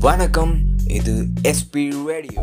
வணக்கம் இது SP radio